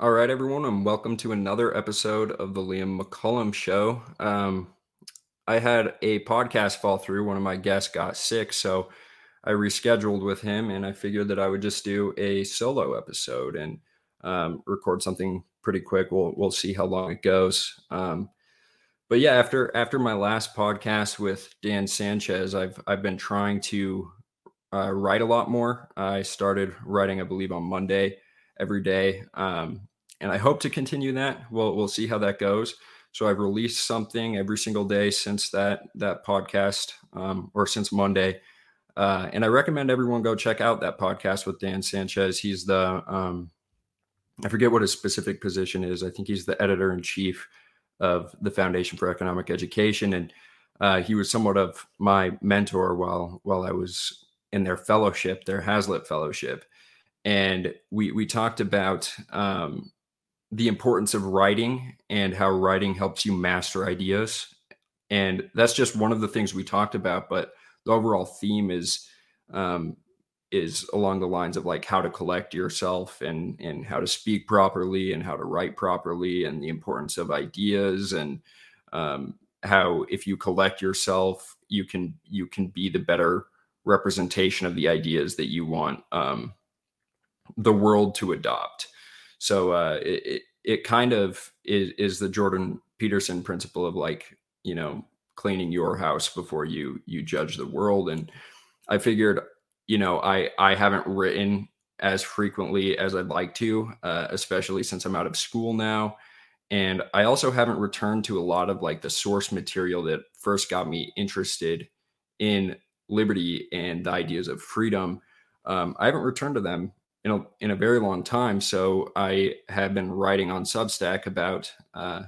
All right, everyone, and welcome to another episode of the Liam McCollum Show. Um, I had a podcast fall through. One of my guests got sick, so I rescheduled with him, and I figured that I would just do a solo episode and um, record something pretty quick. We'll we'll see how long it goes. Um, but yeah, after after my last podcast with Dan Sanchez, I've I've been trying to uh, write a lot more. I started writing, I believe, on Monday every day. Um, and I hope to continue that. We'll we'll see how that goes. So I've released something every single day since that that podcast um, or since Monday, uh, and I recommend everyone go check out that podcast with Dan Sanchez. He's the um, I forget what his specific position is. I think he's the editor in chief of the Foundation for Economic Education, and uh, he was somewhat of my mentor while while I was in their fellowship, their Hazlitt Fellowship, and we we talked about um, the importance of writing and how writing helps you master ideas. And that's just one of the things we talked about. But the overall theme is um, is along the lines of like how to collect yourself and and how to speak properly and how to write properly and the importance of ideas and um, how if you collect yourself you can you can be the better representation of the ideas that you want um, the world to adopt so uh, it, it kind of is, is the Jordan Peterson principle of like, you know, cleaning your house before you you judge the world. And I figured, you know, I I haven't written as frequently as I'd like to, uh, especially since I'm out of school now. And I also haven't returned to a lot of like the source material that first got me interested in liberty and the ideas of freedom. Um, I haven't returned to them in a, in a very long time. So I have been writing on Substack about uh,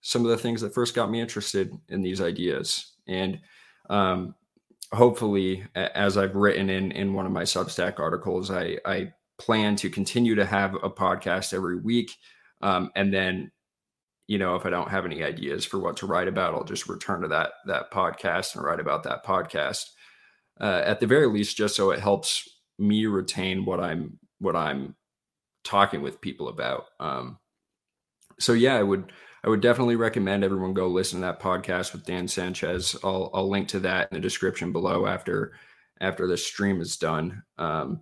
some of the things that first got me interested in these ideas. And um, hopefully, as I've written in, in one of my Substack articles, I, I plan to continue to have a podcast every week. Um, and then, you know, if I don't have any ideas for what to write about, I'll just return to that that podcast and write about that podcast. Uh, at the very least, just so it helps me retain what I'm what I'm talking with people about. Um, so yeah, I would I would definitely recommend everyone go listen to that podcast with Dan Sanchez. I'll I'll link to that in the description below after after the stream is done. Um,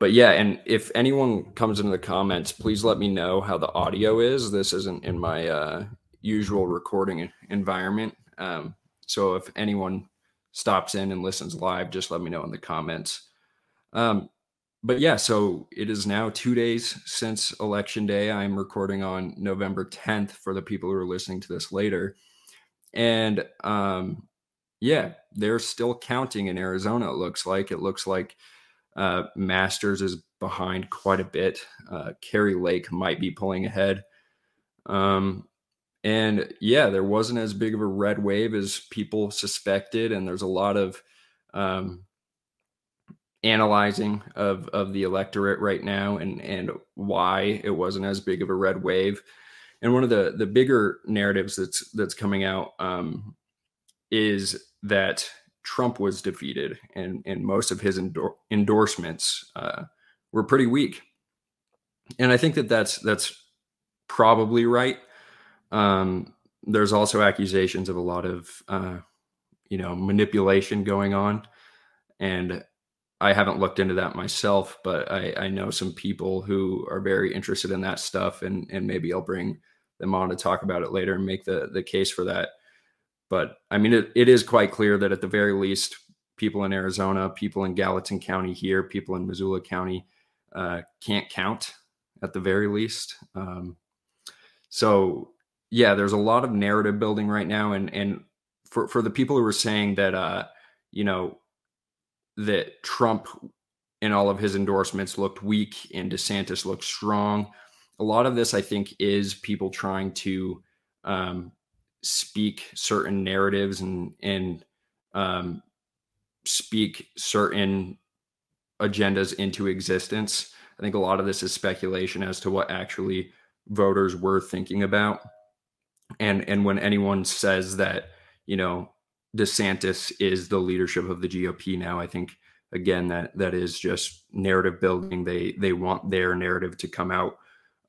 but yeah, and if anyone comes into the comments, please let me know how the audio is. This isn't in my uh, usual recording environment. Um, so if anyone stops in and listens live, just let me know in the comments. Um, but yeah, so it is now two days since election day. I'm recording on November 10th for the people who are listening to this later. And um, yeah, they're still counting in Arizona, it looks like. It looks like uh, Masters is behind quite a bit. Uh, Kari Lake might be pulling ahead. Um, and yeah, there wasn't as big of a red wave as people suspected. And there's a lot of um, analyzing of of the electorate right now and and why it wasn't as big of a red wave. And one of the the bigger narratives that's that's coming out um, is that Trump was defeated, and and most of his endor- endorsements uh, were pretty weak. And I think that that's that's probably right. Um, there's also accusations of a lot of uh, you know manipulation going on, and I haven't looked into that myself, but I, I know some people who are very interested in that stuff, and and maybe I'll bring them on to talk about it later and make the the case for that. But I mean, it, it is quite clear that at the very least, people in Arizona, people in Gallatin County here, people in Missoula County uh, can't count at the very least. Um, so yeah, there's a lot of narrative building right now, and and for for the people who are saying that uh, you know that Trump in all of his endorsements looked weak and DeSantis looked strong. A lot of this, I think, is people trying to um, speak certain narratives and and um, speak certain agendas into existence. I think a lot of this is speculation as to what actually voters were thinking about. And and when anyone says that, you know, DeSantis is the leadership of the GOP now. I think again that that is just narrative building. They they want their narrative to come out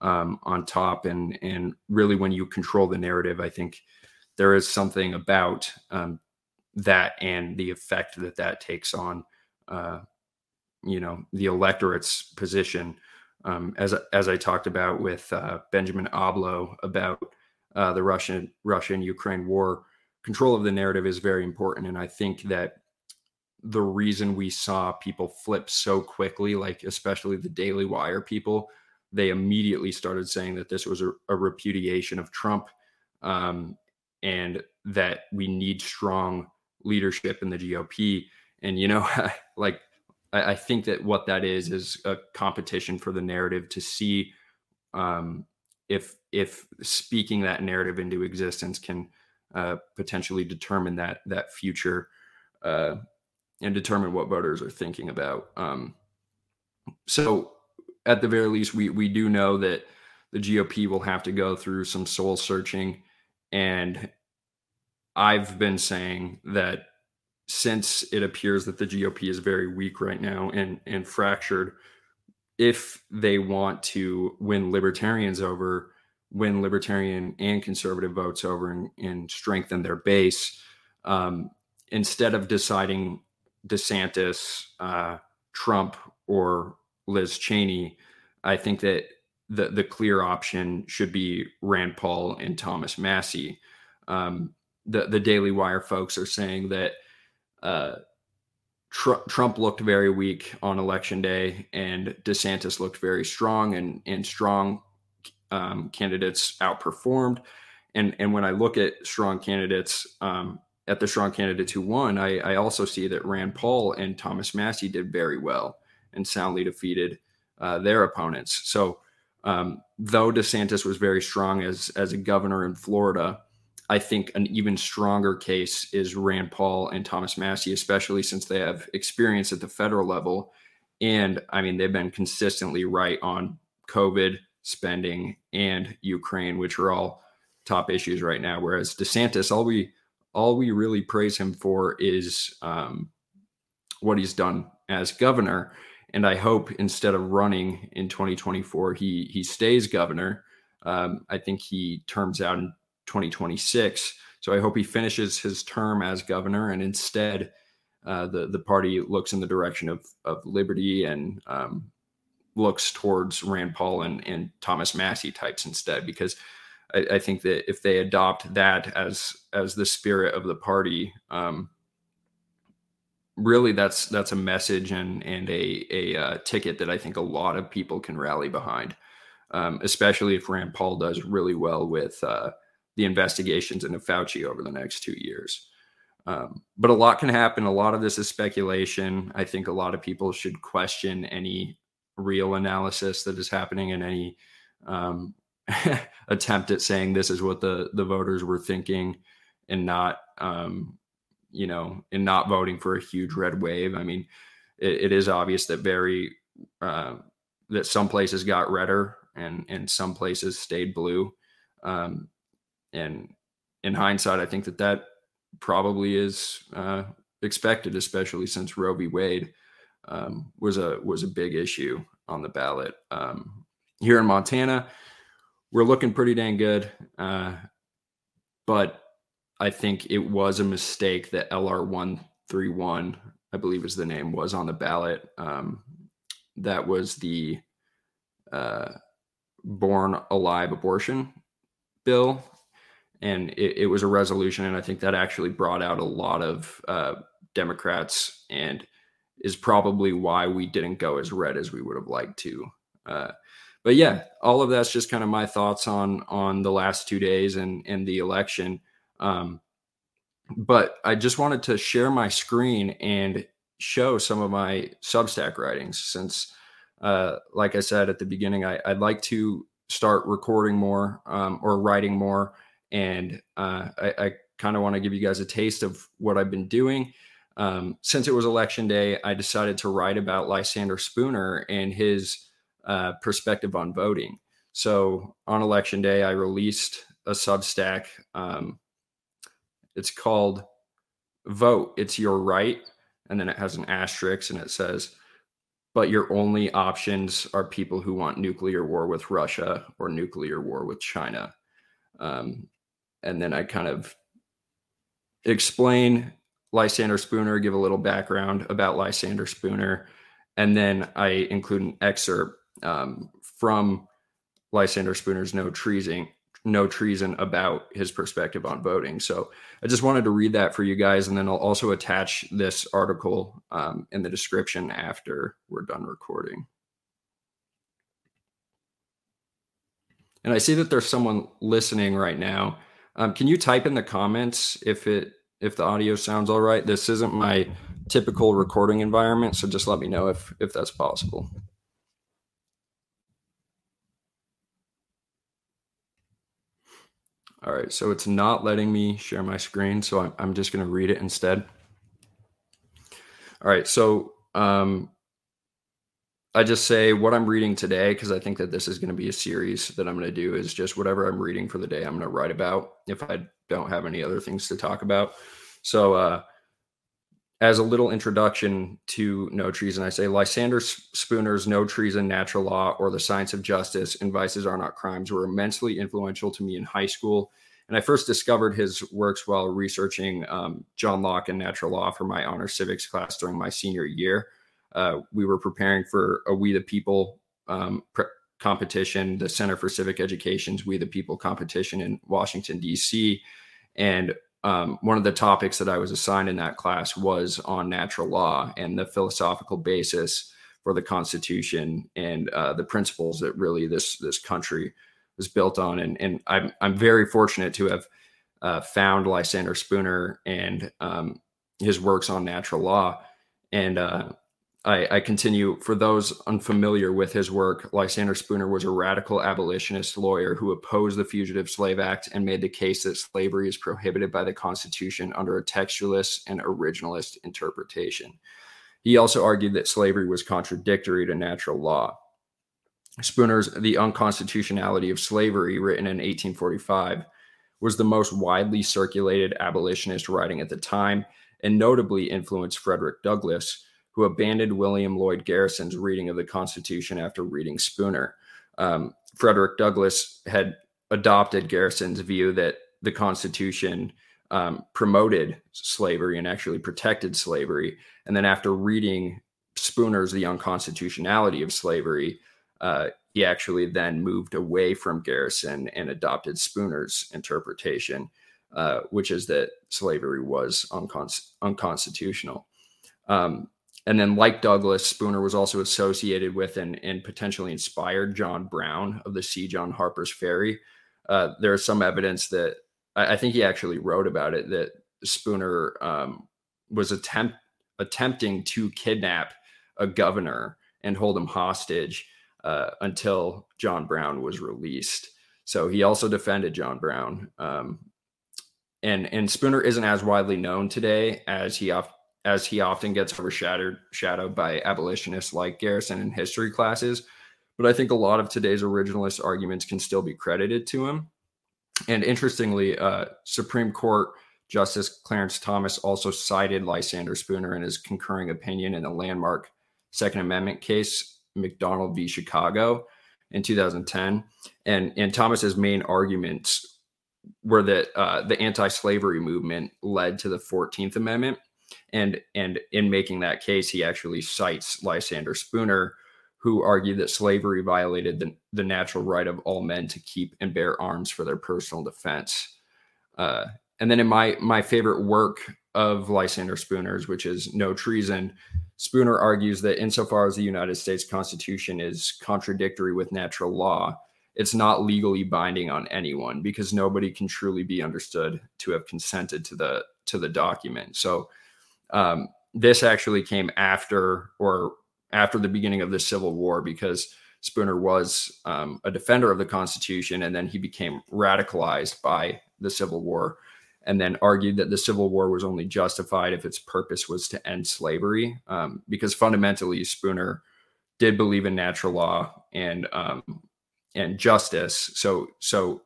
um, on top. And and really, when you control the narrative, I think there is something about um, that and the effect that that takes on, uh, you know, the electorate's position. Um, as as I talked about with uh, Benjamin Oblo about uh, the Russian Russia and Ukraine war, control of the narrative is very important, and I think that the reason we saw people flip so quickly, like especially the Daily Wire people, they immediately started saying that this was a, a repudiation of Trump um, and that we need strong leadership in the GOP. And, you know, like, I, I, think that what that is is a competition for the narrative to see um, if if speaking that narrative into existence can uh, potentially determine that that future uh, and determine what voters are thinking about. Um, so, at the very least, we we do know that the GOP will have to go through some soul searching, and I've been saying that since it appears that the GOP is very weak right now and and fractured, if they want to win libertarians over, win libertarian and conservative votes over, and, and strengthen their base, um, instead of deciding DeSantis, uh, Trump, or Liz Cheney, I think that the the clear option should be Rand Paul and Thomas Massie. Um, the the Daily Wire folks are saying that uh, Tr- Trump looked very weak on election day, and DeSantis looked very strong, and and strong um, candidates outperformed. And and when I look at strong candidates, um, at the strong candidates who won, I, I, also see that Rand Paul and Thomas Massie did very well and soundly defeated uh, their opponents. So, um, though DeSantis was very strong as as a governor in Florida, I think an even stronger case is Rand Paul and Thomas Massie, especially since they have experience at the federal level. And I mean, they've been consistently right on COVID, spending, and Ukraine, which are all top issues right now. Whereas DeSantis, all we all we really praise him for is um, what he's done as governor. And I hope instead of running in 2024, he he stays governor. Um, I think he terms out in 2026. So I hope he finishes his term as governor, and instead, uh, the the party looks in the direction of of liberty and um, looks towards Rand Paul and, and Thomas Massie types instead, because I, I, think that if they adopt that as as the spirit of the party, um, really that's that's a message and and a a uh, ticket that I think a lot of people can rally behind, um, especially if Rand Paul does really well with uh, the investigations into Fauci over the next two years. Um, but a lot can happen. A lot of this is speculation. I think a lot of people should question any real analysis that is happening and any um, attempt at saying this is what the the voters were thinking and not um, you know and not voting for a huge red wave. I mean it, it is obvious that very uh, that some places got redder and and some places stayed blue. Um, and in hindsight i think that that probably is uh, expected especially since roe v. Wade um, was a was a big issue on the ballot um, here in montana we're looking pretty dang good. Uh, but I think it was a mistake that LR one three one, I believe is the name, was on the ballot. Um, that was the uh, born alive abortion bill, and it, it, was a resolution, and I think that actually brought out a lot of uh, Democrats, and is probably why we didn't go as red as we would have liked to. Uh, but yeah, all of that's just kind of my thoughts on on the last two days and and the election. Um, but I just wanted to share my screen and show some of my Substack writings since, uh, like I said at the beginning, I, would like to start recording more um, or writing more, and uh, I, I kind of want to give you guys a taste of what I've been doing. Um, since it was election day, I decided to write about Lysander Spooner and his uh, perspective on voting. So on election day, I released a Substack. Um, it's called Vote. It's your right. And then it has an asterisk and it says, but your only options are people who want nuclear war with Russia or nuclear war with China. Um, and then I kind of explain Lysander Spooner, give a little background about Lysander Spooner, and then I include an excerpt um, from Lysander Spooner's No Treason, No Treason about his perspective on voting. So I just wanted to read that for you guys, and then I'll also attach this article um, in the description after we're done recording. And I see that there's someone listening right now. Um, can you type in the comments if it if the audio sounds all right? This isn't my typical recording environment, so just let me know if if that's possible. All right, so it's not letting me share my screen, so I'm, I'm just going to read it instead. All right, so um, I just say what I'm reading today because I think that this is going to be a series that I'm going to do is just whatever I'm reading for the day I'm going to write about if I don't have any other things to talk about. So uh, as a little introduction to No Treason, I say Lysander Spooner's No Treason, Natural Law, or The Science of Justice and Vices Are Not Crimes were immensely influential to me in high school. And I first discovered his works while researching um, John Locke and natural law for my honor civics class during my senior year. Uh, we were preparing for a We the People um, pre- competition, the Center for Civic Education's We the People competition in Washington, D.C. And um, one of the topics that I was assigned in that class was on natural law and the philosophical basis for the Constitution and uh, the principles that really this this country was built on. And, and I'm I'm very fortunate to have uh, found Lysander Spooner and um, his works on natural law. And uh, I, I, continue for those unfamiliar with his work. Lysander Spooner was a radical abolitionist lawyer who opposed the Fugitive Slave Act and made the case that slavery is prohibited by the Constitution under a textualist and originalist interpretation. He also argued that slavery was contradictory to natural law. Spooner's The Unconstitutionality of Slavery, written in 1845, was the most widely circulated abolitionist writing at the time and notably influenced Frederick Douglass who abandoned William Lloyd Garrison's reading of the Constitution after reading Spooner. Um, Frederick Douglass had adopted Garrison's view that the Constitution um, promoted slavery and actually protected slavery. And then after reading Spooner's The Unconstitutionality of Slavery, uh, he actually then moved away from Garrison and adopted Spooner's interpretation, uh, which is that slavery was uncon- unconstitutional. Um, and then, like Douglass, Spooner was also associated with and, and potentially inspired John Brown of the C. John Harper's Ferry. Uh, there is some evidence that I, I, think he actually wrote about it that Spooner um, was attempt attempting to kidnap a governor and hold him hostage uh, until John Brown was released. So he also defended John Brown. Um, and and Spooner isn't as widely known today as he as he often gets overshadowed shadowed by abolitionists like Garrison in history classes. But I think a lot of today's originalist arguments can still be credited to him. And interestingly, uh, Supreme Court Justice Clarence Thomas also cited Lysander Spooner in his concurring opinion in the landmark Second Amendment case, McDonald v. Chicago, in 2010. And, and Thomas's main arguments were that uh, the anti-slavery movement led to the 14th Amendment and and in making that case, he actually cites Lysander Spooner, who argued that slavery violated the, the natural right of all men to keep and bear arms for their personal defense. Uh, and then in my my favorite work of Lysander Spooner's, which is No Treason, Spooner argues that insofar as the United States Constitution is contradictory with natural law, it's not legally binding on anyone because nobody can truly be understood to have consented to the to the document. So um, this actually came after or after the beginning of the Civil War because Spooner was um, a defender of the Constitution and then he became radicalized by the Civil War and then argued that the Civil War was only justified if its purpose was to end slavery um, because fundamentally Spooner did believe in natural law and um, and justice. So so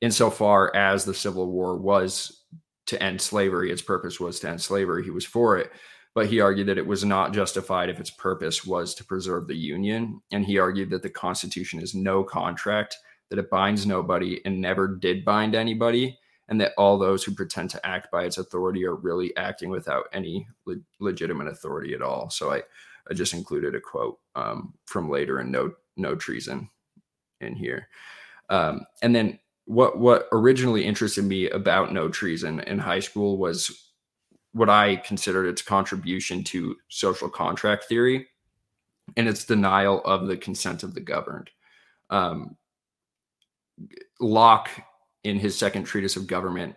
insofar as the Civil War was to end slavery. Its purpose was to end slavery. He was for it. but he argued that it was not justified if its purpose was to preserve the Union. And he argued that the Constitution is no contract, that it binds nobody and never did bind anybody, and that all those who pretend to act by its authority are really acting without any le- legitimate authority at all. So I, I just included a quote um, from later in No No Treason in here, um, and then what what originally interested me about No Treason in high school was what I considered its contribution to social contract theory and its denial of the consent of the governed. Um, Locke, in his second treatise of government,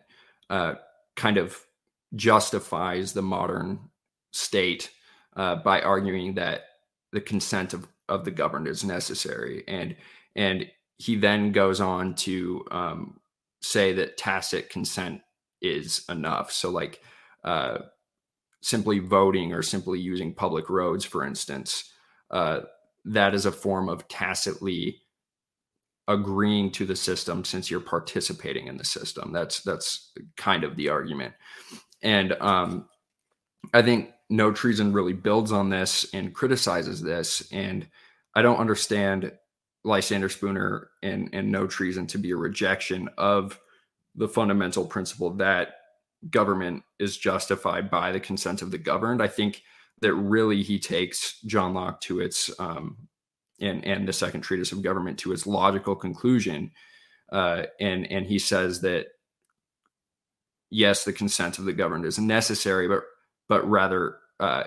uh, kind of justifies the modern state uh, by arguing that the consent of, of the governed is necessary. And, and he then goes on to um, say that tacit consent is enough. So, like, uh, simply voting or simply using public roads, for instance, uh, that is a form of tacitly agreeing to the system since you're participating in the system. That's that's kind of the argument, and um, I think No Treason really builds on this and criticizes this, and I don't understand Lysander Spooner and and No Treason to be a rejection of the fundamental principle that government is justified by the consent of the governed. I think that really he takes John Locke to its um, and and the second treatise of government to its logical conclusion, uh, and and he says that yes, the consent of the governed is necessary, but but rather uh,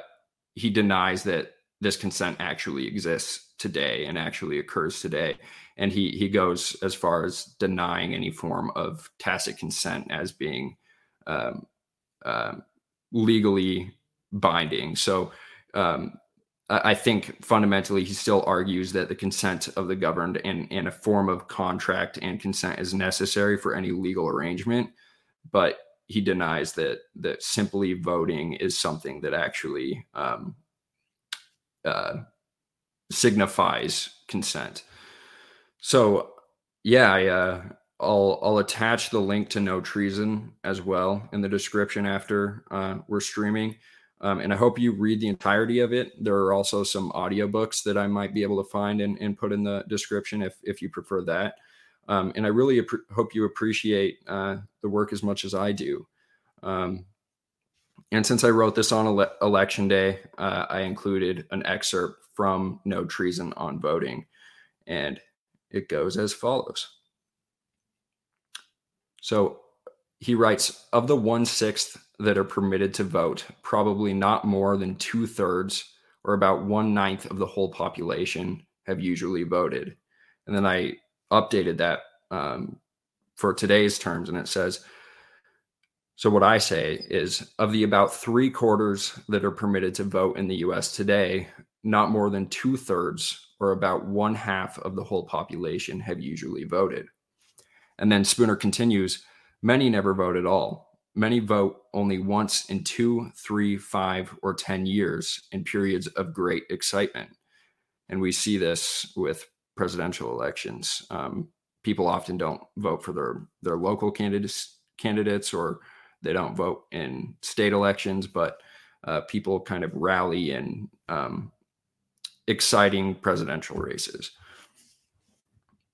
he denies that this consent actually exists today and actually occurs today, and he he goes as far as denying any form of tacit consent as being um, uh, legally binding. So um, I think fundamentally he still argues that the consent of the governed and, and a form of contract and consent is necessary for any legal arrangement, but he denies that that simply voting is something that actually um, uh, signifies consent. So yeah, I uh, I'll I'll attach the link to No Treason as well in the description after uh, we're streaming. Um, and I hope you read the entirety of it. There are also some audiobooks that I might be able to find and, and put in the description if if you prefer that. Um, and I really ap- hope you appreciate uh, the work as much as I do. Um, and since I wrote this on ele- election day, uh, I included an excerpt from No Treason on Voting, and it goes as follows. So he writes of the one sixth that are permitted to vote, probably not more than two thirds or about one ninth of the whole population have usually voted. And then I updated that um, for today's terms, and it says, so what I say is of the about three quarters that are permitted to vote in the US today, not more than two thirds or about one half of the whole population have usually voted. And then Spooner continues many never vote at all. Many vote only once in two, three, five, or 10 years in periods of great excitement. And we see this with presidential elections. Um, people often don't vote for their, their local candidates, candidates or they don't vote in state elections, but uh, people kind of rally in um, exciting presidential races.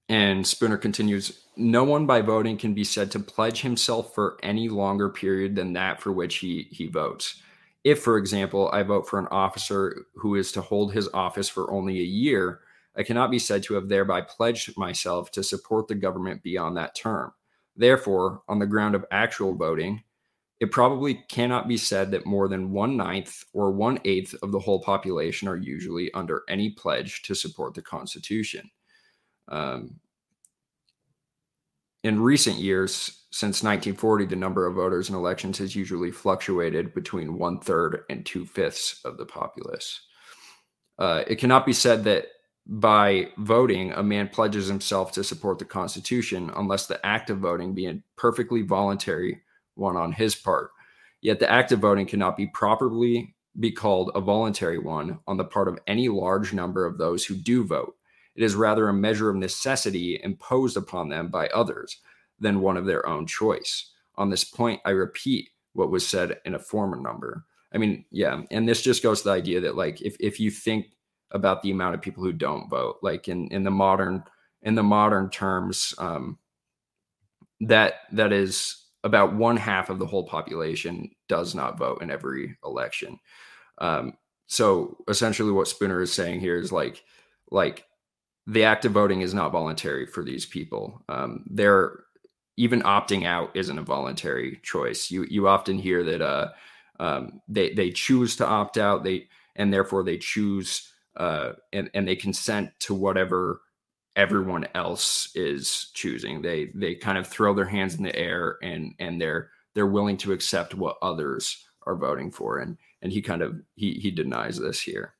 And Spooner continues No one by voting can be said to pledge himself for any longer period than that for which he, he votes. If, for example, I vote for an officer who is to hold his office for only a year, I cannot be said to have thereby pledged myself to support the government beyond that term. Therefore, on the ground of actual voting, it probably cannot be said that more than one ninth or one eighth of the whole population are usually under any pledge to support the Constitution. Um, in recent years, since 1940, the number of voters in elections has usually fluctuated between one third and two fifths of the populace. Uh, it cannot be said that by voting, a man pledges himself to support the Constitution unless the act of voting be a perfectly voluntary one on his part. Yet the act of voting cannot be properly be called a voluntary one on the part of any large number of those who do vote. It is rather a measure of necessity imposed upon them by others than one of their own choice. On this point, I repeat what was said in a former number. I mean, yeah, and this just goes to the idea that like if if you think about the amount of people who don't vote, like in in the modern in the modern terms, um, that that is about one half of the whole population does not vote in every election. Um, so essentially, what Spooner is saying here is like like the act of voting is not voluntary for these people. Um, they're even opting out isn't a voluntary choice. You you often hear that uh, um, they they choose to opt out. They and therefore they choose uh, and and they consent to whatever everyone else is choosing. They they kind of throw their hands in the air and and they're they're willing to accept what others are voting for. And and he kind of he he denies this here.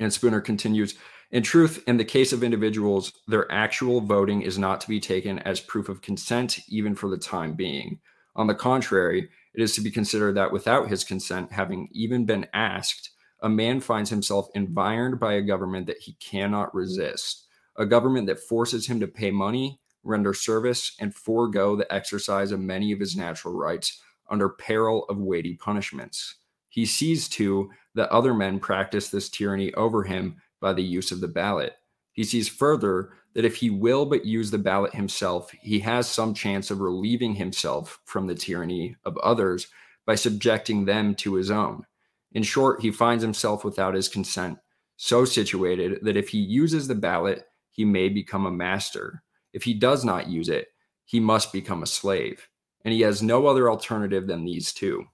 And Spooner continues, in truth, in the case of individuals, their actual voting is not to be taken as proof of consent, even for the time being. On the contrary, it is to be considered that without his consent having even been asked, a man finds himself environed by a government that he cannot resist, a government that forces him to pay money, render service, and forego the exercise of many of his natural rights under peril of weighty punishments. He sees, too, that other men practice this tyranny over him by the use of the ballot. He sees further that if he will but use the ballot himself, he has some chance of relieving himself from the tyranny of others by subjecting them to his own. In short, he finds himself without his consent, so situated that if he uses the ballot, he may become a master. If he does not use it, he must become a slave. And he has no other alternative than these two.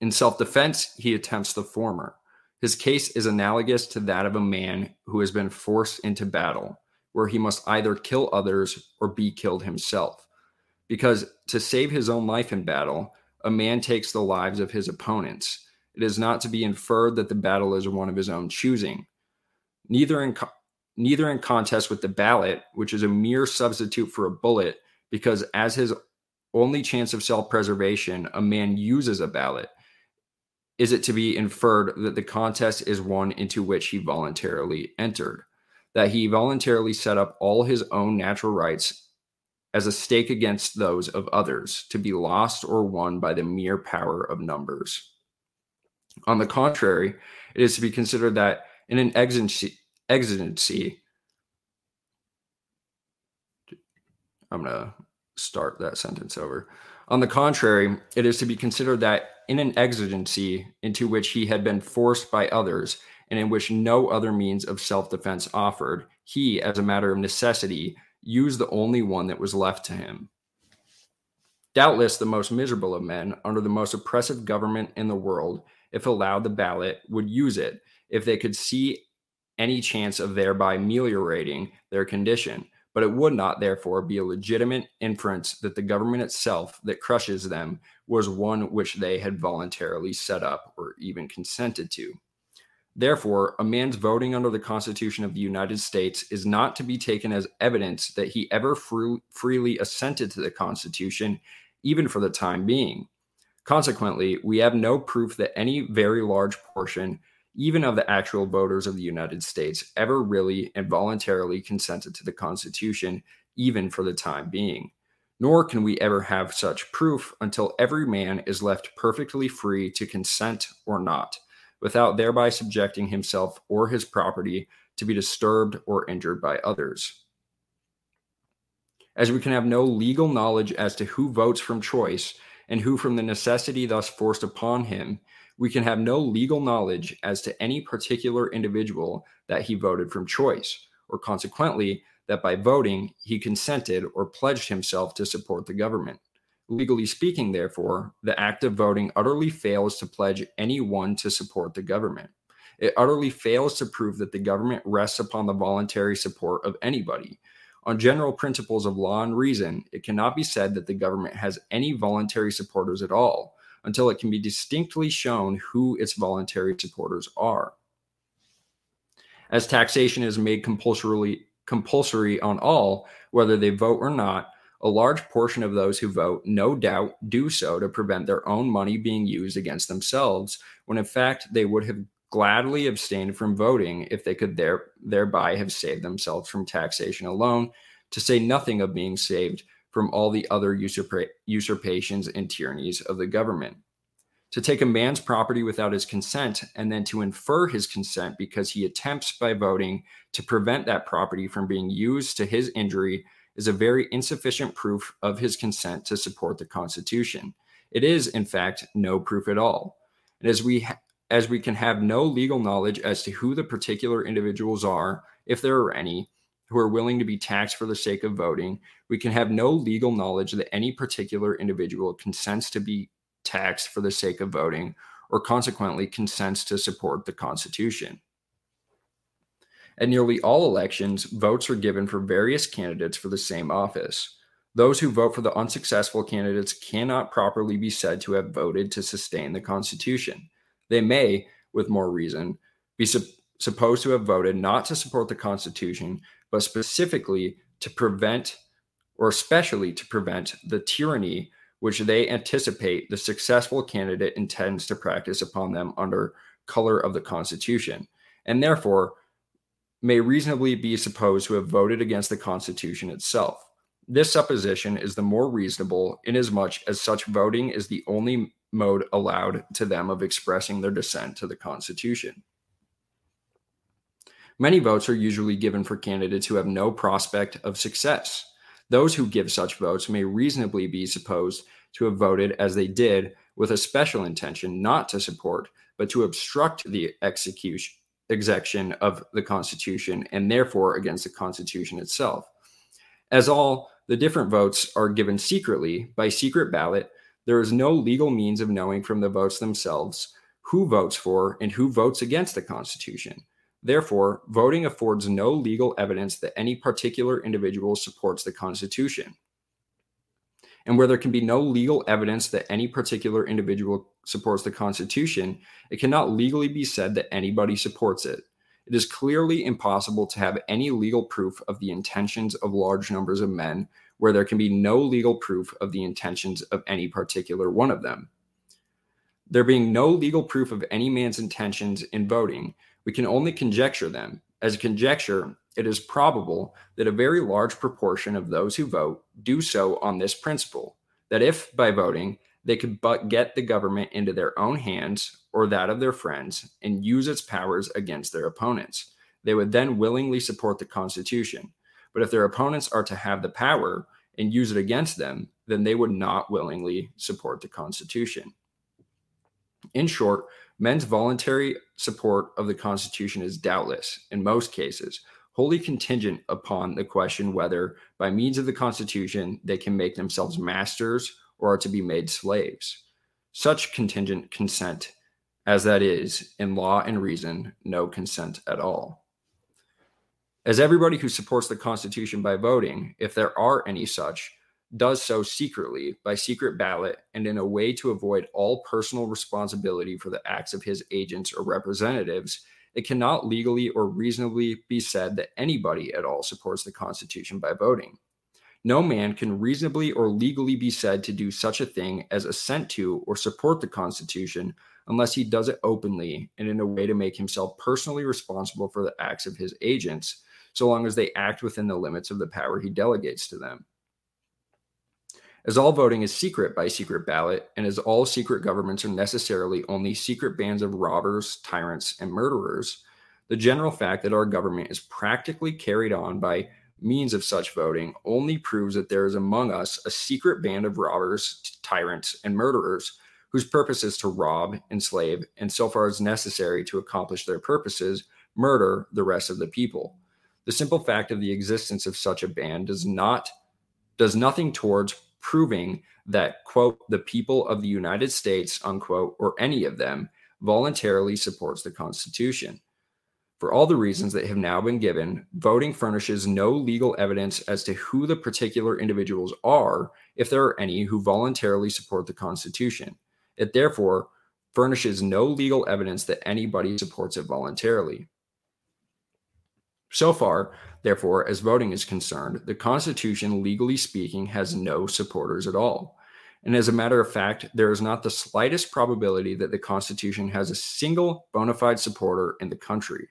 In self defense, he attempts the former. His case is analogous to that of a man who has been forced into battle, where he must either kill others or be killed himself. Because to save his own life in battle, a man takes the lives of his opponents. It is not to be inferred that the battle is one of his own choosing. Neither in neither in contest with the ballot, which is a mere substitute for a bullet, because as his only chance of self preservation, a man uses a ballot. Is it to be inferred that the contest is one into which he voluntarily entered? That he voluntarily set up all his own natural rights as a stake against those of others, to be lost or won by the mere power of numbers? On the contrary, it is to be considered that in an exigency, exigency. I'm going to start that sentence over. On the contrary, it is to be considered that in an exigency into which he had been forced by others and in which no other means of self defense offered, he, as a matter of necessity, used the only one that was left to him. Doubtless, the most miserable of men, under the most oppressive government in the world, if allowed the ballot, would use it if they could see any chance of thereby ameliorating their condition, but it would not therefore be a legitimate inference that the government itself that crushes them was one which they had voluntarily set up or even consented to. Therefore, a man's voting under the Constitution of the United States is not to be taken as evidence that he ever free, freely assented to the Constitution, even for the time being. Consequently, we have no proof that any very large portion even of the actual voters of the United States, ever really and voluntarily consented to the Constitution, even for the time being. Nor can we ever have such proof until every man is left perfectly free to consent or not, without thereby subjecting himself or his property to be disturbed or injured by others. As we can have no legal knowledge as to who votes from choice and who from the necessity thus forced upon him, we can have no legal knowledge as to any particular individual that he voted from choice, or consequently, that by voting he consented or pledged himself to support the government. Legally speaking, therefore, the act of voting utterly fails to pledge anyone to support the government. It utterly fails to prove that the government rests upon the voluntary support of anybody. On general principles of law and reason, it cannot be said that the government has any voluntary supporters at all, until it can be distinctly shown who its voluntary supporters are. As taxation is made compulsorily compulsory on all, whether they vote or not, a large portion of those who vote no doubt do so to prevent their own money being used against themselves, when in fact they would have gladly abstained from voting if they could there, thereby have saved themselves from taxation alone, to say nothing of being saved from all the other usurpa- usurpations and tyrannies of the government. To take a man's property without his consent and then to infer his consent because he attempts by voting to prevent that property from being used to his injury is a very insufficient proof of his consent to support the Constitution. It is, in fact, no proof at all. And as we ha- as we can have no legal knowledge as to who the particular individuals are, if there are any, who are willing to be taxed for the sake of voting, we can have no legal knowledge that any particular individual consents to be taxed for the sake of voting, or consequently consents to support the Constitution. At nearly all elections, votes are given for various candidates for the same office. Those who vote for the unsuccessful candidates cannot properly be said to have voted to sustain the Constitution. They may, with more reason, be su- supposed to have voted not to support the Constitution, but specifically to prevent, or especially to prevent, the tyranny which they anticipate the successful candidate intends to practice upon them under color of the Constitution, and therefore may reasonably be supposed to have voted against the Constitution itself. This supposition is the more reasonable inasmuch as such voting is the only mode allowed to them of expressing their dissent to the Constitution. Many votes are usually given for candidates who have no prospect of success. Those who give such votes may reasonably be supposed to have voted as they did with a special intention not to support, but to obstruct the execution of the Constitution and therefore against the Constitution itself. As all the different votes are given secretly by secret ballot, there is no legal means of knowing from the votes themselves who votes for and who votes against the Constitution. Therefore, voting affords no legal evidence that any particular individual supports the Constitution. And where there can be no legal evidence that any particular individual supports the Constitution, it cannot legally be said that anybody supports it. It is clearly impossible to have any legal proof of the intentions of large numbers of men where there can be no legal proof of the intentions of any particular one of them. There being no legal proof of any man's intentions in voting, we can only conjecture them. As a conjecture, it is probable that a very large proportion of those who vote do so on this principle that if by voting they could but get the government into their own hands or that of their friends and use its powers against their opponents, they would then willingly support the Constitution. But if their opponents are to have the power and use it against them, then they would not willingly support the Constitution. In short, men's voluntary support of the Constitution is doubtless, in most cases, wholly contingent upon the question whether, by means of the Constitution, they can make themselves masters or are to be made slaves. Such contingent consent, as that is, in law and reason, no consent at all. As everybody who supports the Constitution by voting, if there are any such, does so secretly by secret ballot and in a way to avoid all personal responsibility for the acts of his agents or representatives, it cannot legally or reasonably be said that anybody at all supports the Constitution by voting. No man can reasonably or legally be said to do such a thing as assent to or support the Constitution unless he does it openly and in a way to make himself personally responsible for the acts of his agents, so long as they act within the limits of the power he delegates to them. As all voting is secret by secret ballot, and as all secret governments are necessarily only secret bands of robbers, tyrants, and murderers, the general fact that our government is practically carried on by means of such voting only proves that there is among us a secret band of robbers, tyrants, and murderers whose purpose is to rob, enslave, and so far as necessary to accomplish their purposes, murder the rest of the people. The simple fact of the existence of such a band does not does nothing towards proving that quote the people of the United States unquote or any of them voluntarily supports the Constitution. For all the reasons that have now been given, voting furnishes no legal evidence as to who the particular individuals are, if there are any who voluntarily support the Constitution. It therefore furnishes no legal evidence that anybody supports it voluntarily. So far, therefore, as voting is concerned, the Constitution, legally speaking, has no supporters at all. And as a matter of fact, there is not the slightest probability that the Constitution has a single bona fide supporter in the country.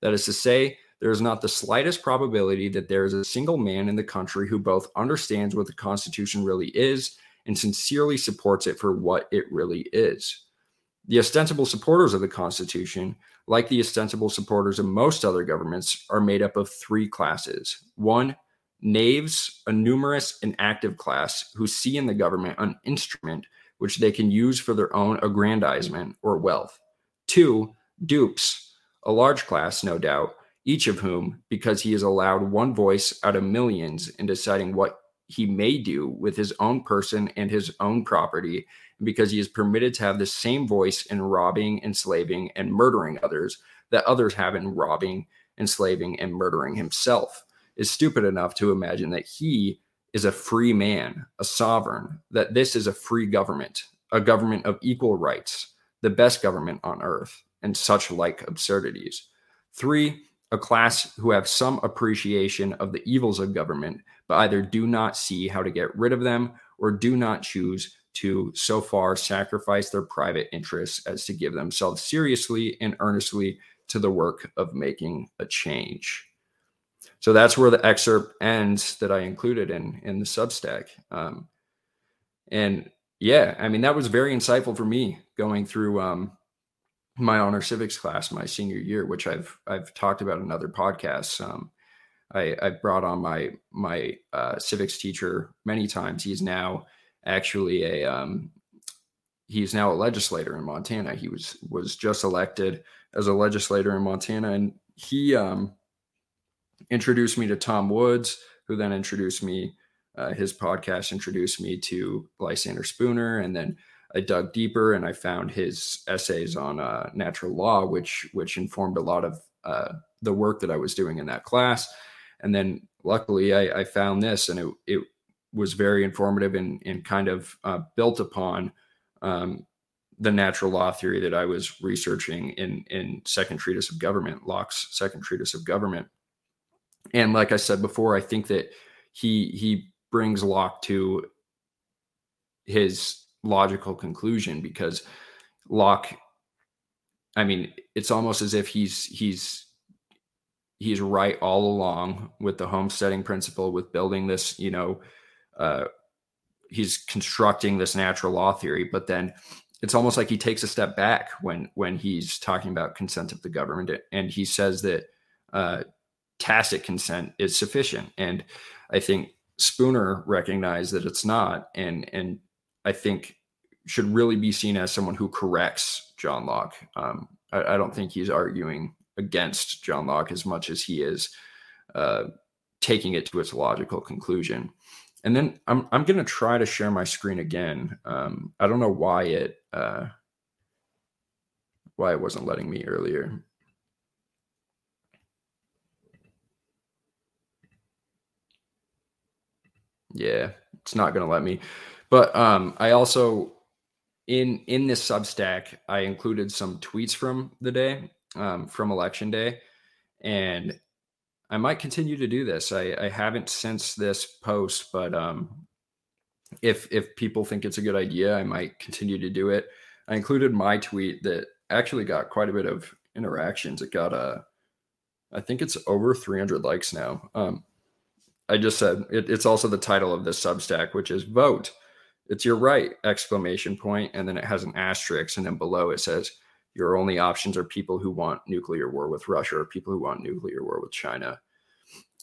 That is to say, there is not the slightest probability that there is a single man in the country who both understands what the Constitution really is and sincerely supports it for what it really is. The ostensible supporters of the Constitution, like the ostensible supporters of most other governments, are made up of three classes. One, knaves, a numerous and active class who see in the government an instrument which they can use for their own aggrandizement or wealth. Two, dupes, a large class, no doubt, each of whom, because he is allowed one voice out of millions in deciding what he may do with his own person and his own property, because he is permitted to have the same voice in robbing, enslaving, and murdering others that others have in robbing, enslaving, and murdering himself, is stupid enough to imagine that he is a free man, a sovereign, that this is a free government, a government of equal rights, the best government on earth, and such like absurdities. Three, a class who have some appreciation of the evils of government, but either do not see how to get rid of them or do not choose to so far sacrifice their private interests as to give themselves seriously and earnestly to the work of making a change. So that's where the excerpt ends that I included in in the Substack. Um, and yeah, I mean that was very insightful for me going through um, my honor civics class my senior year, which I've I've talked about in other podcasts. Um, I, I brought on my my uh, civics teacher many times. He's now actually a um, he's now a legislator in Montana. He was was just elected as a legislator in Montana, and he um, introduced me to Tom Woods, who then introduced me. Uh, his podcast introduced me to Lysander Spooner, and then I dug deeper and I found his essays on uh, natural law, which which informed a lot of uh, the work that I was doing in that class. And then luckily, I, I found this, and it it was very informative and, and kind of uh, built upon um, the natural law theory that I was researching in in Second Treatise of Government, Locke's Second Treatise of Government. And like I said before, I think that he he brings Locke to his logical conclusion because Locke, I mean, it's almost as if he's he's he's right all along with the homesteading principle, with building this, you know, uh, he's constructing this natural law theory, but then it's almost like he takes a step back when when he's talking about consent of the government, and he says that uh, tacit consent is sufficient. And I think Spooner recognized that it's not, and and I think should really be seen as someone who corrects John Locke. Um, I, I, don't think he's arguing against John Locke as much as he is uh, taking it to its logical conclusion. And then I'm I'm gonna try to share my screen again. Um, I don't know why it uh, why it wasn't letting me earlier. Yeah, it's not gonna let me. But um, I also in in this Substack I included some tweets from the day um, from election day, and I might continue to do this. I, I haven't since this post, but um, if if people think it's a good idea, I might continue to do it. I included my tweet that actually got quite a bit of interactions. It got a, uh, think it's over 300 likes now. Um, I just said it, it's also the title of this Substack, which is "Vote." It's your right! Exclamation point, and then it has an asterisk, and then below it says your only options are people who want nuclear war with Russia or people who want nuclear war with China.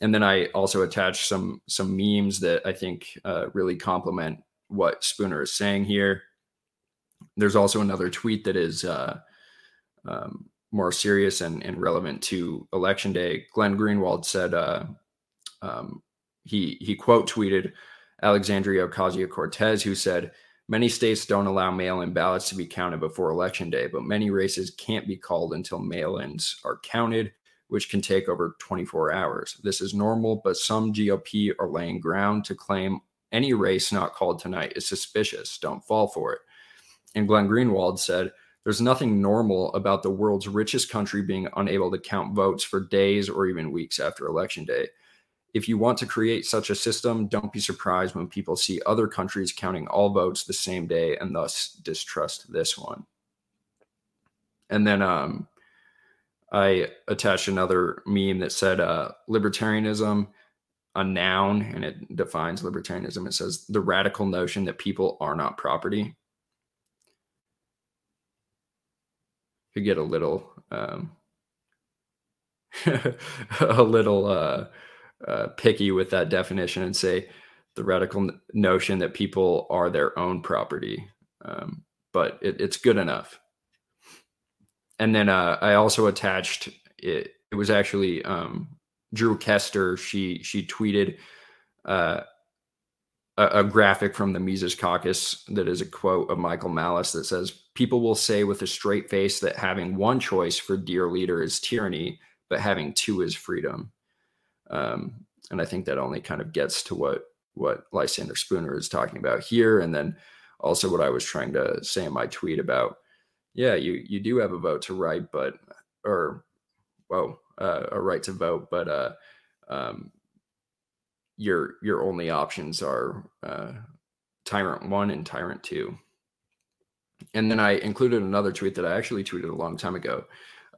And then I also attached some some memes that I think uh, really complement what Spooner is saying here. There's also another tweet that is uh, um, more serious and, and, relevant to election day. Glenn Greenwald said uh, um, he he quote tweeted Alexandria Ocasio Cortez, who said Many states don't allow mail in ballots to be counted before election day, but many races can't be called until mail ins are counted, which can take over 24 hours. This is normal, but some GOP are laying ground to claim any race not called tonight is suspicious. Don't fall for it. And Glenn Greenwald said, There's nothing normal about the world's richest country being unable to count votes for days or even weeks after election day. If you want to create such a system, don't be surprised when people see other countries counting all votes the same day and thus distrust this one. And then um, I attached another meme that said uh, libertarianism, a noun, and it defines libertarianism. It says the radical notion that people are not property. could get a little um, a little uh, uh, picky with that definition and say the radical notion that people are their own property, um, but it, it's good enough. And then uh, I also attached it. It was actually um, Drew Kester. She she tweeted uh, a, a, graphic from the Mises Caucus that is a quote of Michael Malice that says, "People will say with a straight face that having one choice for dear leader is tyranny, but having two is freedom." Um, and I think that only kind of gets to what what Lysander Spooner is talking about here, and then also what I was trying to say in my tweet about, yeah, you you do have a vote to write, but or whoa, uh, a right to vote, but uh, um, your your only options are uh, Tyrant One and Tyrant Two. And then I included another tweet that I actually tweeted a long time ago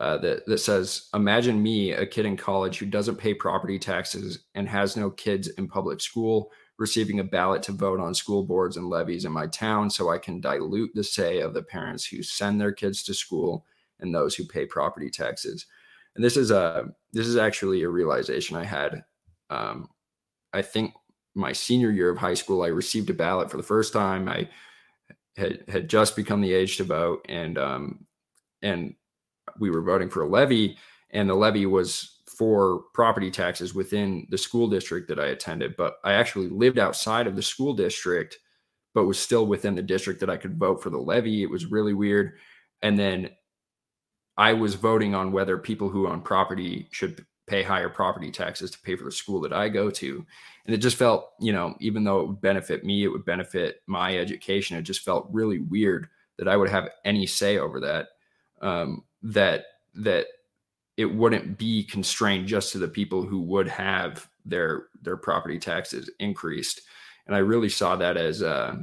uh, that that says, "Imagine me, a kid in college who doesn't pay property taxes and has no kids in public school, receiving a ballot to vote on school boards and levies in my town, so I can dilute the say of the parents who send their kids to school and those who pay property taxes." And this is a this is actually a realization I had. Um, I think my senior year of high school, I received a ballot for the first time. I had had just become the age to vote, and um, and we were voting for a levy, and the levy was for property taxes within the school district that I attended. But I actually lived outside of the school district, but was still within the district that I could vote for the levy. It was really weird. And then I was voting on whether people who own property should pay higher property taxes to pay for the school that I go to. And it just felt, you know, even though it would benefit me, it would benefit my education. It just felt really weird that I would have any say over that. Um, that that it wouldn't be constrained just to the people who would have their their property taxes increased. And i really saw that as uh,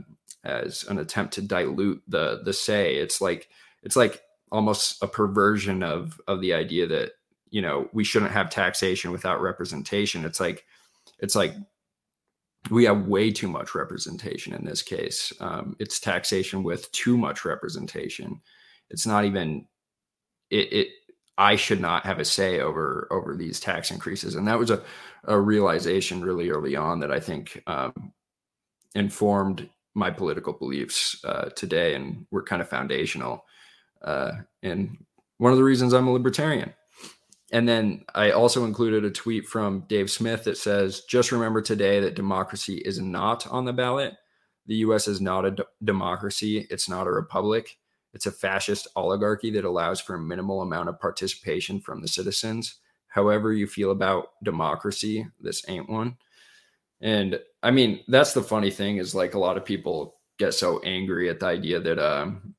as an attempt to dilute the the say. It's like it's like almost a perversion of of the idea that you know we shouldn't have taxation without representation. It's like it's like we have way too much representation in this case. Um, it's taxation with too much representation. It's not even it, it I should not have a say over over these tax increases, and that was a, a realization really early on that I think um, informed my political beliefs uh, today, and were kind of foundational. Uh, and one of the reasons I'm a libertarian. And then I also included a tweet from Dave Smith that says, "Just remember today that democracy is not on the ballot. The U.S. is not a d- democracy. It's not a republic." It's a fascist oligarchy that allows for a minimal amount of participation from the citizens. However, you feel about democracy, this ain't one. And I mean, that's the funny thing is like a lot of people get so angry at the idea that um,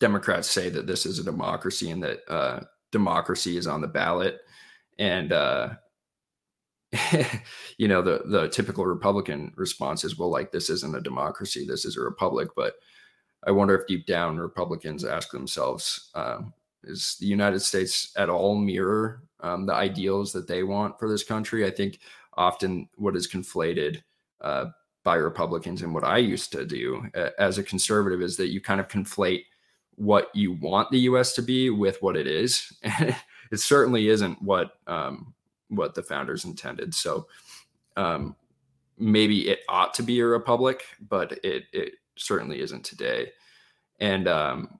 Democrats say that this is a democracy and that uh, democracy is on the ballot. And, uh, you know, the, the typical Republican response is, well, like, this isn't a democracy, this is a republic. But I wonder if deep down Republicans ask themselves, uh, is the United States at all mirror um, the ideals that they want for this country? I think often what is conflated uh, by Republicans and what I used to do uh, as a conservative is that you kind of conflate what you want the U.S. to be with what it is. it certainly isn't what um, what the founders intended. So um, maybe it ought to be a republic, but it it certainly isn't today. And um,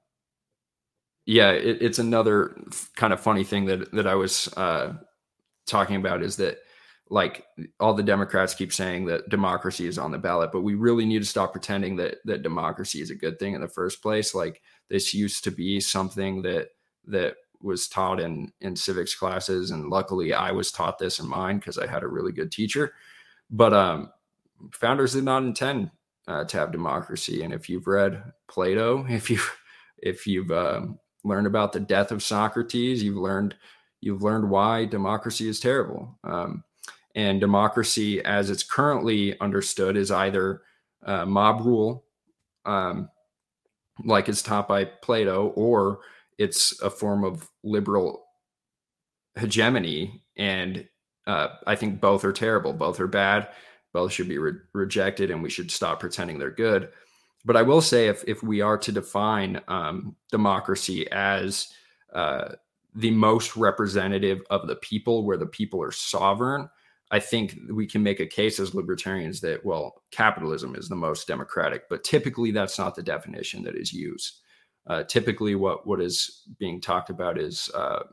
yeah, it, it's another kind of funny thing that that I was uh, talking about is that like all the Democrats keep saying that democracy is on the ballot, but we really need to stop pretending that that democracy is a good thing in the first place. Like this used to be something that that was taught in in civics classes, and luckily I was taught this in mine because I had a really good teacher. But um, founders did not intend uh, to have democracy. And if you've read Plato, if you if you've um, learned about the death of Socrates, you've learned you've learned why democracy is terrible. Um, and democracy, as it's currently understood, is either uh, mob rule, um, like it's taught by Plato, or it's a form of liberal hegemony. And uh, I think both are terrible. Both are bad both should be re- rejected and we should stop pretending they're good but I will say, if if we are to define um, democracy as uh, the most representative of the people, where the people are sovereign, I think we can make a case as libertarians that well, capitalism is the most democratic. But typically, that's not the definition that is used. Uh, typically, what what is being talked about is uh,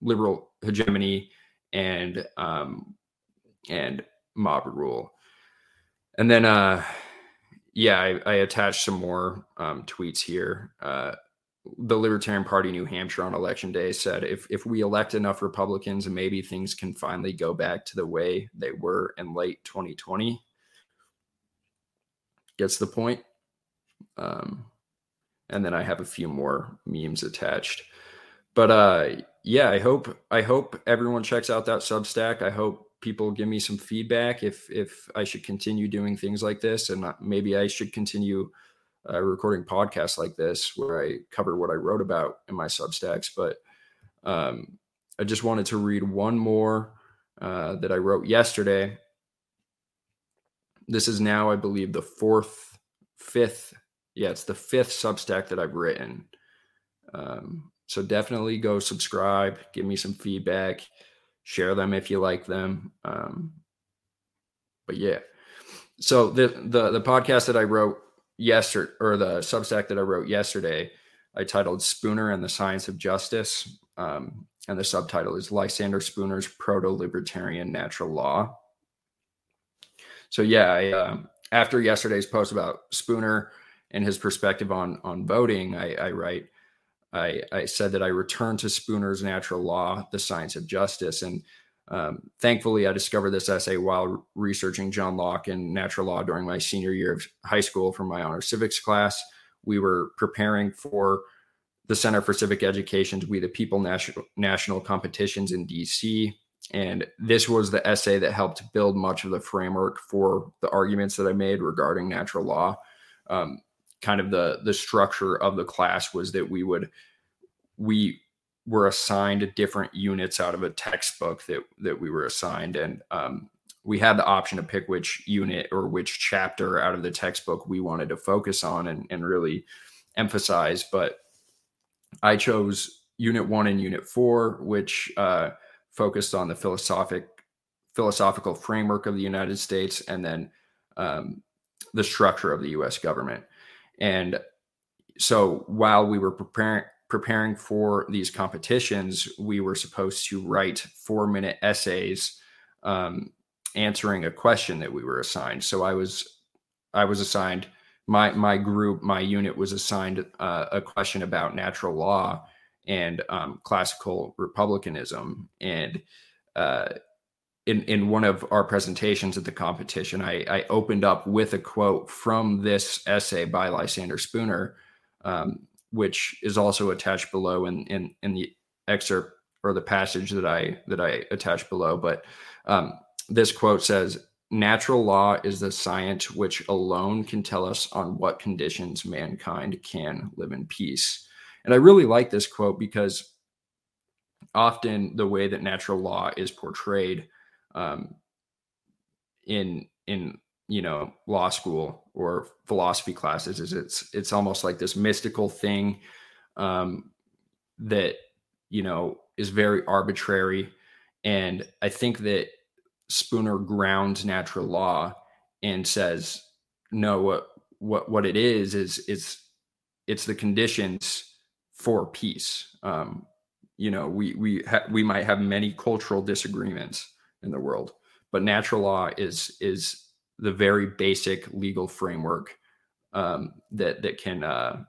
liberal hegemony and um, and mob rule. And then, uh, yeah, I, I attached some more um, tweets here. Uh, the Libertarian Party New Hampshire on election day said if if we elect enough Republicans, maybe things can finally go back to the way they were in late 2020. Gets the point. Um, and then I have a few more memes attached. But uh, yeah, I hope I hope everyone checks out that Substack. I hope people give me some feedback if if I should continue doing things like this, and maybe I should continue uh, recording podcasts like this where I cover what I wrote about in my Substacks. But um, I just wanted to read one more uh, that I wrote yesterday. This is now, I believe, the fourth, fifth. Yeah, it's the fifth Substack that I've written. Um, so definitely go subscribe, give me some feedback, share them if you like them. Um, but yeah, so the the the podcast that I wrote yesterday, or the Substack that I wrote yesterday, I titled "Spooner and the Science of Justice," um, and the subtitle is "Lysander Spooner's Proto-Libertarian Natural Law." So yeah, I, uh, after yesterday's post about Spooner and his perspective on on voting, I, I write I, I said that I returned to Spooner's Natural Law, The Science of Justice. And um, thankfully, I discovered this essay while researching John Locke and natural law during my senior year of high school for my honor civics class. We were preparing for the Center for Civic Education's We the People national, national competitions in DC. And this was the essay that helped build much of the framework for the arguments that I made regarding natural law. Um, kind of the the structure of the class was that we would we were assigned different units out of a textbook that that we were assigned. And um, we had the option to pick which unit or which chapter out of the textbook we wanted to focus on and, and really emphasize. But i chose unit one and unit four which uh, focused on the philosophic philosophical framework of the united states and then um, the structure of the us government and so while we were preparing preparing for these competitions, we were supposed to write four minute essays um, answering a question that we were assigned. So I was I was assigned my my group my unit was assigned uh, a question about natural law and um, classical republicanism and uh, in in one of our presentations at the competition, I, I opened up with a quote from this essay by Lysander Spooner, um, which is also attached below in, in in the excerpt or the passage that I that I attached below. But um, this quote says, "Natural law is the science which alone can tell us on what conditions mankind can live in peace." And I really like this quote because often the way that natural law is portrayed um, in in you know law school or philosophy classes is it's it's almost like this mystical thing um, that you know is very arbitrary. And i think that spooner grounds natural law and says no what what what it is is it's it's the conditions for peace. Um, you know we we ha- we might have many cultural disagreements in the world. But natural law is is the very basic legal framework um, that that can uh,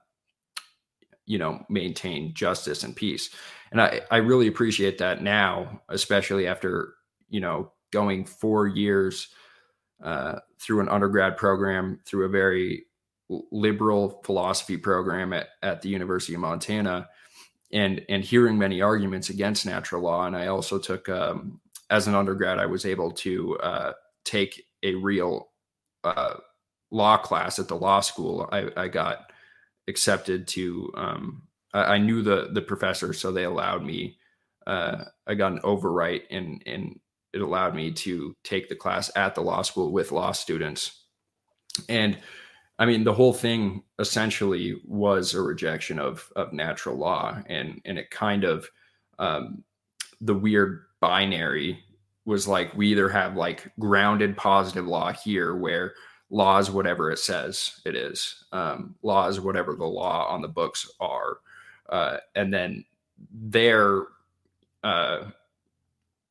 you know maintain justice and peace. And I I really appreciate that now, especially after you know going four years uh, through an undergrad program through a very liberal philosophy program at, at the University of Montana and and hearing many arguments against natural law and I also took um, as an undergrad, I was able to uh, take a real uh, law class at the law school. I, I got accepted to. Um, I, I, knew the the professor, so they allowed me. Uh, I got an overwrite, and and it allowed me to take the class at the law school with law students. And I mean, the whole thing essentially was a rejection of of natural law, and and it kind of um, the weird binary was like we either have like grounded positive law here where law is whatever it says it is um, law is whatever the law on the books are uh, and then their uh,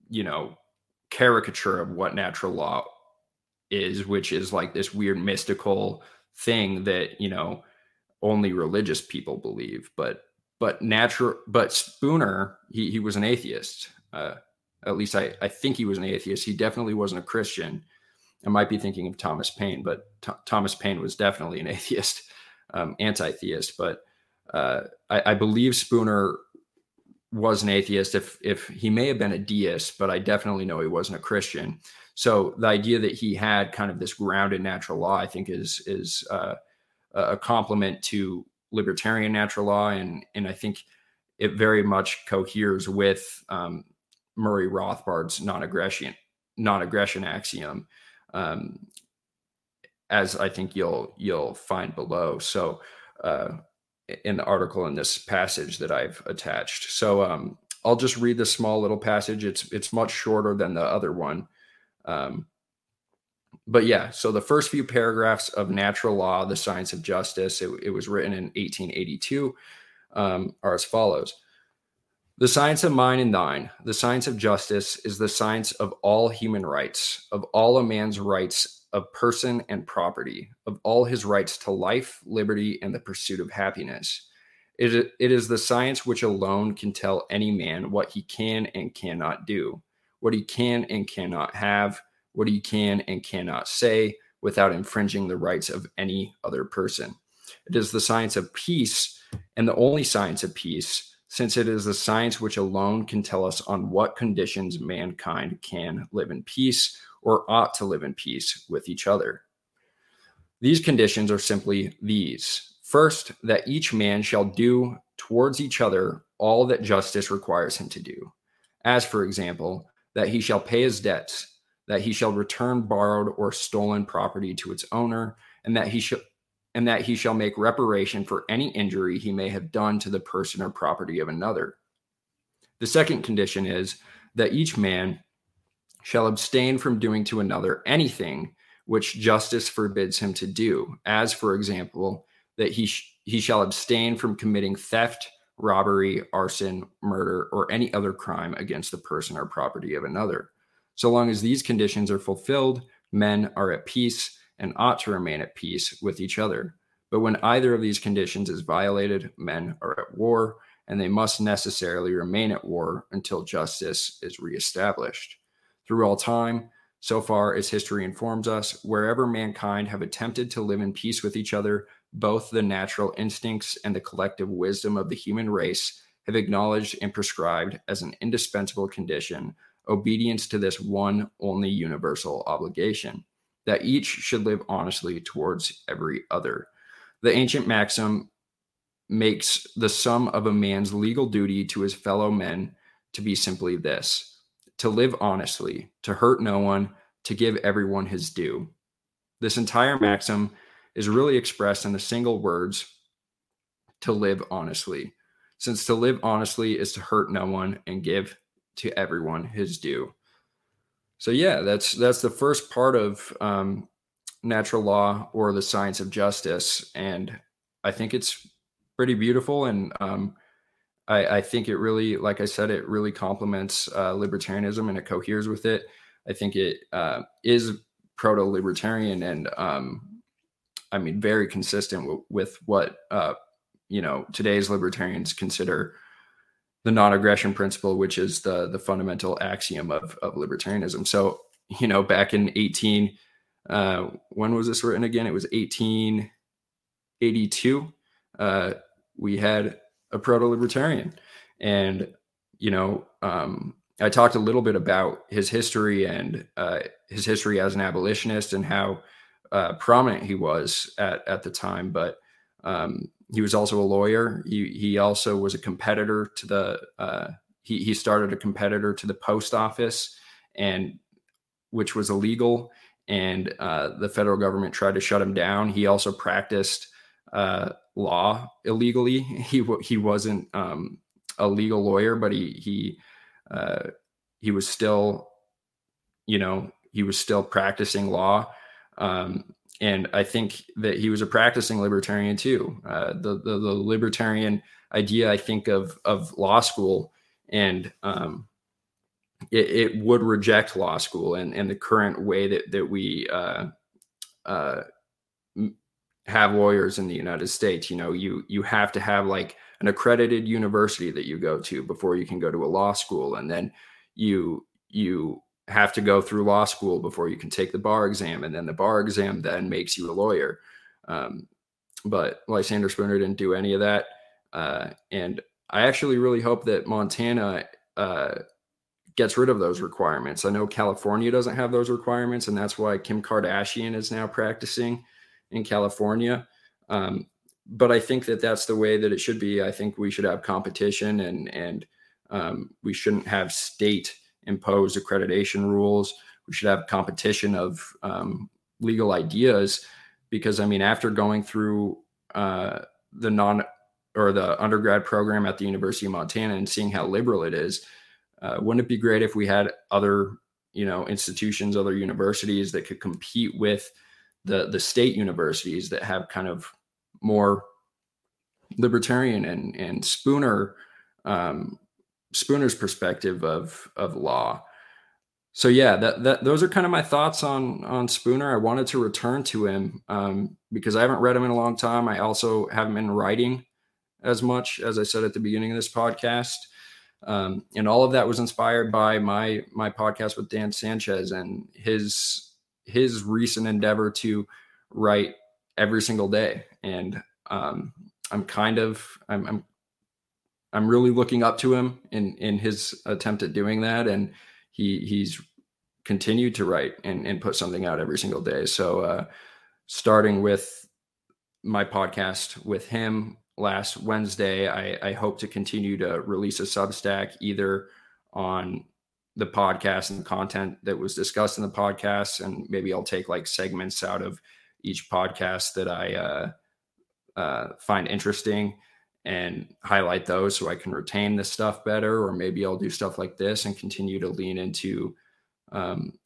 you know caricature of what natural law is which is like this weird mystical thing that you know only religious people believe but but natural but spooner he, he was an atheist. Uh, at least I, I think he was an atheist. He definitely wasn't a christian. I might be thinking of thomas paine but Th- thomas paine was definitely an atheist um, anti-theist. But uh, I, I believe spooner was an atheist if if he may have been a deist but i definitely know he wasn't a christian. So the idea that he had kind of this grounded natural law, I think, is is uh, a complement to libertarian natural law, and and I think it very much coheres with um, Murray Rothbard's non-aggression non-aggression axiom, um, as I think you'll you'll find below. So. Uh, in the article in this passage that I've attached. So um, I'll just read this small little passage. It's it's much shorter than the other one, um, but yeah, so the first few paragraphs of Natural Law, The Science of Justice, it, it was written in 1882, um, are as follows The science of mine and thine, the science of justice, is the science of all human rights, of all a man's rights of person and property, of all his rights to life, liberty, and the pursuit of happiness. It, it is the science which alone can tell any man what he can and cannot do what he can and cannot have, what he can and cannot say without infringing the rights of any other person. It is the science of peace and the only science of peace, since it is the science which alone can tell us on what conditions mankind can live in peace or ought to live in peace with each other. These conditions are simply these first, that each man shall do towards each other all that justice requires him to do. As, for example, that he shall pay his debts, that he shall return borrowed or stolen property to its owner, and that he shall and that he shall make reparation for any injury he may have done to the person or property of another. The second condition is that each man shall abstain from doing to another anything which justice forbids him to do, as, for example, that he, sh- he shall abstain from committing theft, robbery, arson, murder, or any other crime against the person or property of another. So long as these conditions are fulfilled, men are at peace and ought to remain at peace with each other. But when either of these conditions is violated, men are at war, and they must necessarily remain at war until justice is reestablished. Through all time, so far as history informs us, wherever mankind have attempted to live in peace with each other, both the natural instincts and the collective wisdom of the human race have acknowledged and prescribed as an indispensable condition obedience to this one only universal obligation that each should live honestly towards every other. The ancient maxim makes the sum of a man's legal duty to his fellow men to be simply this to live honestly, to hurt no one, to give everyone his due. This entire maxim is really expressed in the single words to live honestly, since to live honestly is to hurt no one and give to everyone his due. So yeah, that's that's the first part of um, natural law or the science of justice, and I think it's pretty beautiful, and um, I, I, think it really, like I said, it really complements uh, libertarianism and it coheres with it. I think it uh, is proto-libertarian and um, I mean, very consistent w- with what uh, you know today's libertarians consider the non-aggression principle, which is the the fundamental axiom of of libertarianism. So, you know, back in eighteen, uh, when was this written again? It was eighteen eighty two. Uh, we had a proto-libertarian, and you know, um, I talked a little bit about his history and uh, his history as an abolitionist and how uh, prominent he was at at the time, but um, he was also a lawyer. He he also was a competitor to the uh, he he started a competitor to the post office, and which was illegal. and uh, the federal government tried to shut him down. He also practiced uh, law illegally. He he wasn't um, a legal lawyer, but he he uh, he was still, you know, he was still practicing law. Um, and I think that he was a practicing libertarian too. Uh, the, the, the libertarian idea, I think, of of law school and um, it, it, would reject law school and, and the current way that that we uh, uh, have lawyers in the United States. You know, you you have to have like an accredited university that you go to before you can go to a law school, and then you you have to go through law school before you can take the bar exam, and then the bar exam then makes you a lawyer. Um, but Lysander Spooner didn't do any of that, uh, and I actually really hope that Montana uh, gets rid of those requirements. I know California doesn't have those requirements, and that's why Kim Kardashian is now practicing in California. Um, but I think that that's the way that it should be. I think we should have competition, and and um, we shouldn't have state imposed accreditation rules. We should have competition of um, legal ideas because I mean, after going through uh, the non or the undergrad program at the University of Montana and seeing how liberal it is, uh, wouldn't it be great if we had other you know institutions, other universities that could compete with the the state universities that have kind of more libertarian and and Spooner um, Spooner's perspective of of law. So yeah, that, that those are kind of my thoughts on on Spooner. I wanted to return to him um, because I haven't read him in a long time. I also haven't been writing as much as I said at the beginning of this podcast, um, and all of that was inspired by my my podcast with Dan Sanchez and his his recent endeavor to write every single day. And um, I'm kind of I'm, I'm I'm really looking up to him in in his attempt at doing that, and he he's continued to write and and put something out every single day. So uh, starting with my podcast with him last Wednesday, I, I hope to continue to release a Substack either on the podcast and the content that was discussed in the podcast, and maybe I'll take like segments out of each podcast that I uh, uh, find interesting and highlight those so I can retain this stuff better. Or maybe I'll do stuff like this and continue to lean into um,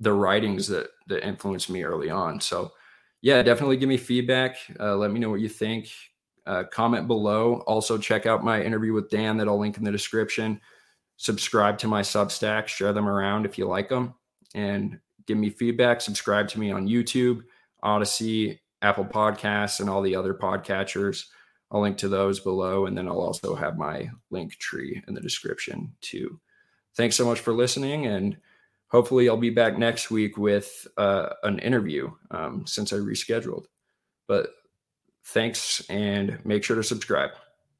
the writings that that influenced me early on. So yeah, definitely give me feedback. Uh, let me know what you think. Uh, comment below. Also check out my interview with Dan that I'll link in the description. Subscribe to my Substack. Share them around if you like them, and give me feedback. Subscribe to me on YouTube, Odysee, Apple Podcasts, and all the other podcatchers. I'll link to those below, and then I'll also have my link tree in the description too. Thanks so much for listening, and hopefully I'll be back next week with uh, an interview um, since I rescheduled. But thanks, and make sure to subscribe.